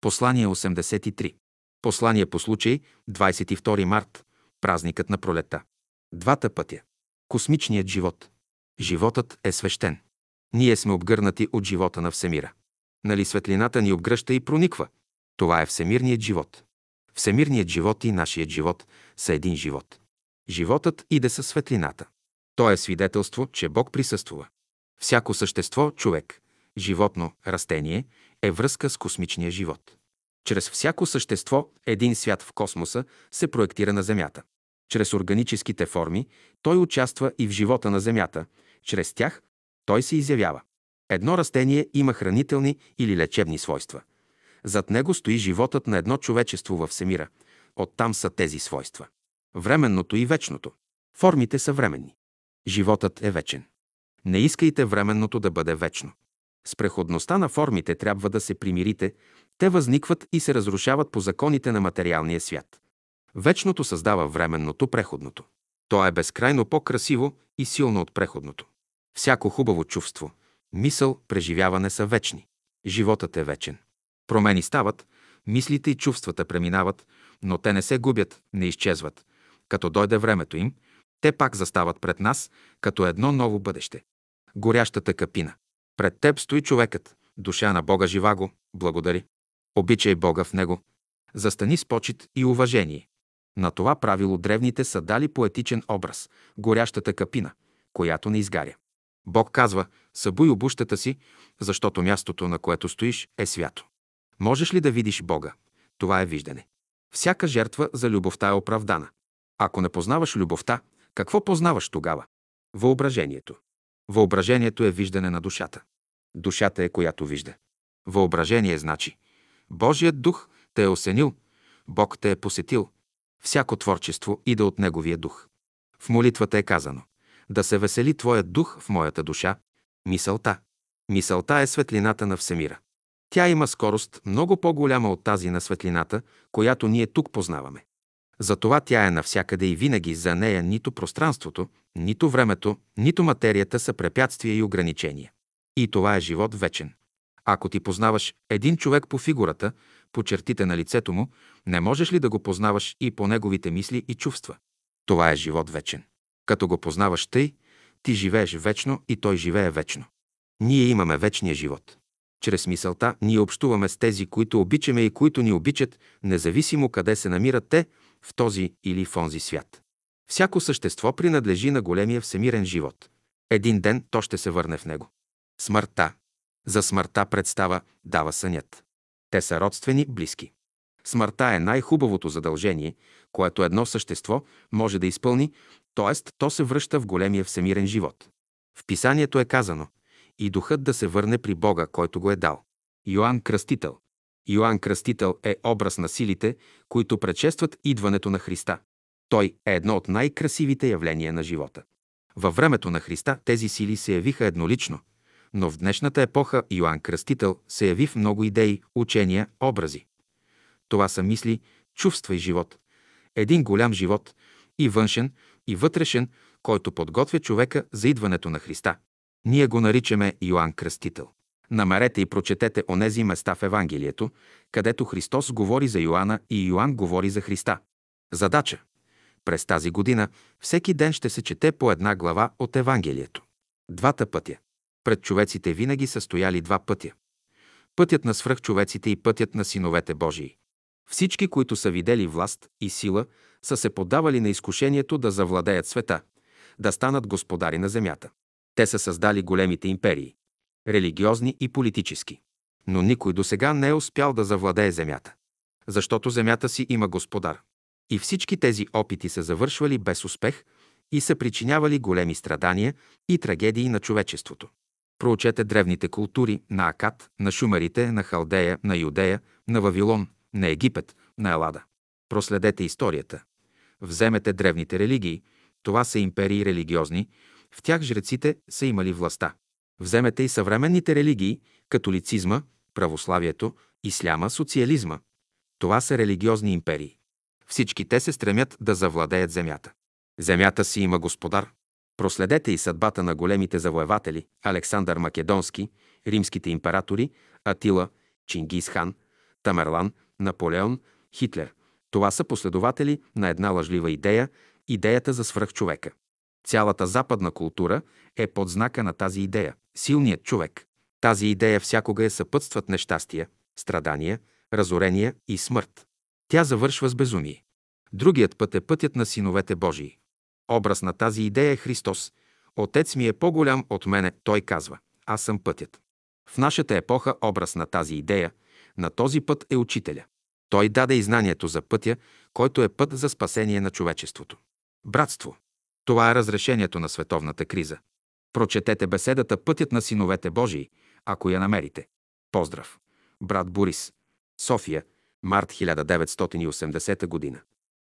Послание 83. Послание по случай 22 март, празникът на пролета. Двата пътя. Космичният живот. Животът е свещен. Ние сме обгърнати от живота на Всемира. Нали светлината ни обгръща и прониква? Това е всемирният живот. Всемирният живот и нашият живот са един живот. Животът иде със светлината. То е свидетелство, че Бог присъствува. Всяко същество, човек, животно, растение, е връзка с космичния живот. Чрез всяко същество, един свят в космоса се проектира на Земята. Чрез органическите форми той участва и в живота на Земята. Чрез тях той се изявява. Едно растение има хранителни или лечебни свойства. Зад него стои животът на едно човечество във Всемира. Оттам са тези свойства. Временното и вечното. Формите са временни. Животът е вечен. Не искайте временното да бъде вечно. С преходността на формите трябва да се примирите, те възникват и се разрушават по законите на материалния свят. Вечното създава временното, преходното. То е безкрайно по-красиво и силно от преходното. Всяко хубаво чувство, мисъл, преживяване са вечни. Животът е вечен. Промени стават, мислите и чувствата преминават, но те не се губят, не изчезват. Като дойде времето им, те пак застават пред нас, като едно ново бъдеще. Горящата капина. Пред теб стои човекът, душа на Бога жива го, благодари. Обичай Бога в него. Застани с почет и уважение. На това правило древните са дали поетичен образ – горящата капина, която не изгаря. Бог казва, събуй обущата си, защото мястото, на което стоиш, е свято. Можеш ли да видиш Бога? Това е виждане. Всяка жертва за любовта е оправдана. Ако не познаваш любовта, какво познаваш тогава? Въображението. Въображението е виждане на душата. Душата е която вижда. Въображение значи Божият дух те е осенил, Бог те е посетил. Всяко творчество иде от Неговия дух. В молитвата е казано да се весели Твоят дух в моята душа, мисълта. Мисълта е светлината на Всемира. Тя има скорост много по-голяма от тази на светлината, която ние тук познаваме. Затова тя е навсякъде и винаги за нея нито пространството, нито времето, нито материята са препятствия и ограничения. И това е живот вечен. Ако ти познаваш един човек по фигурата, по чертите на лицето му, не можеш ли да го познаваш и по неговите мисли и чувства? Това е живот вечен. Като го познаваш тъй, ти живееш вечно и той живее вечно. Ние имаме вечния живот. Чрез мисълта ние общуваме с тези, които обичаме и които ни обичат, независимо къде се намират те, в този или в онзи свят. Всяко същество принадлежи на големия всемирен живот. Един ден то ще се върне в него. Смъртта. За смъртта представа дава сънят. Те са родствени, близки. Смъртта е най-хубавото задължение, което едно същество може да изпълни, т.е. то се връща в големия всемирен живот. В писанието е казано и духът да се върне при Бога, който го е дал. Йоанн Кръстител. Йоанн Кръстител е образ на силите, които предшестват идването на Христа. Той е едно от най-красивите явления на живота. Във времето на Христа тези сили се явиха еднолично, но в днешната епоха Йоанн Кръстител се яви в много идеи, учения, образи. Това са мисли, чувства и живот. Един голям живот, и външен, и вътрешен, който подготвя човека за идването на Христа. Ние го наричаме Йоанн Кръстител. Намерете и прочетете онези места в Евангелието, където Христос говори за Йоанна и Йоанн говори за Христа. Задача. През тази година всеки ден ще се чете по една глава от Евангелието. Двата пътя. Пред човеците винаги са стояли два пътя. Пътят на свръхчовеците и пътят на синовете Божии. Всички, които са видели власт и сила, са се подавали на изкушението да завладеят света, да станат господари на земята. Те са създали големите империи – религиозни и политически. Но никой до сега не е успял да завладее земята. Защото земята си има господар. И всички тези опити са завършвали без успех и са причинявали големи страдания и трагедии на човечеството. Проучете древните култури на Акад, на шумерите, на Халдея, на Юдея, на Вавилон, на Египет, на Елада. Проследете историята. Вземете древните религии. Това са империи религиозни. В тях жреците са имали властта. Вземете и съвременните религии, католицизма, православието, исляма, социализма. Това са религиозни империи. Всички те се стремят да завладеят земята. Земята си има господар. Проследете и съдбата на големите завоеватели Александър Македонски, римските императори, Атила, Чингис хан, Тамерлан, Наполеон, Хитлер. Това са последователи на една лъжлива идея – идеята за свръхчовека. Цялата западна култура е под знака на тази идея – силният човек. Тази идея всякога е съпътстват нещастия, страдания, разорения и смърт. Тя завършва с безумие. Другият път е пътят на синовете Божии. Образ на тази идея е Христос. Отец ми е по-голям от мене, той казва. Аз съм пътят. В нашата епоха образ на тази идея, на този път е учителя. Той даде и знанието за пътя, който е път за спасение на човечеството. Братство. Това е разрешението на световната криза. Прочетете беседата Пътят на синовете Божии, ако я намерите. Поздрав! Брат Борис. София, март 1980 година.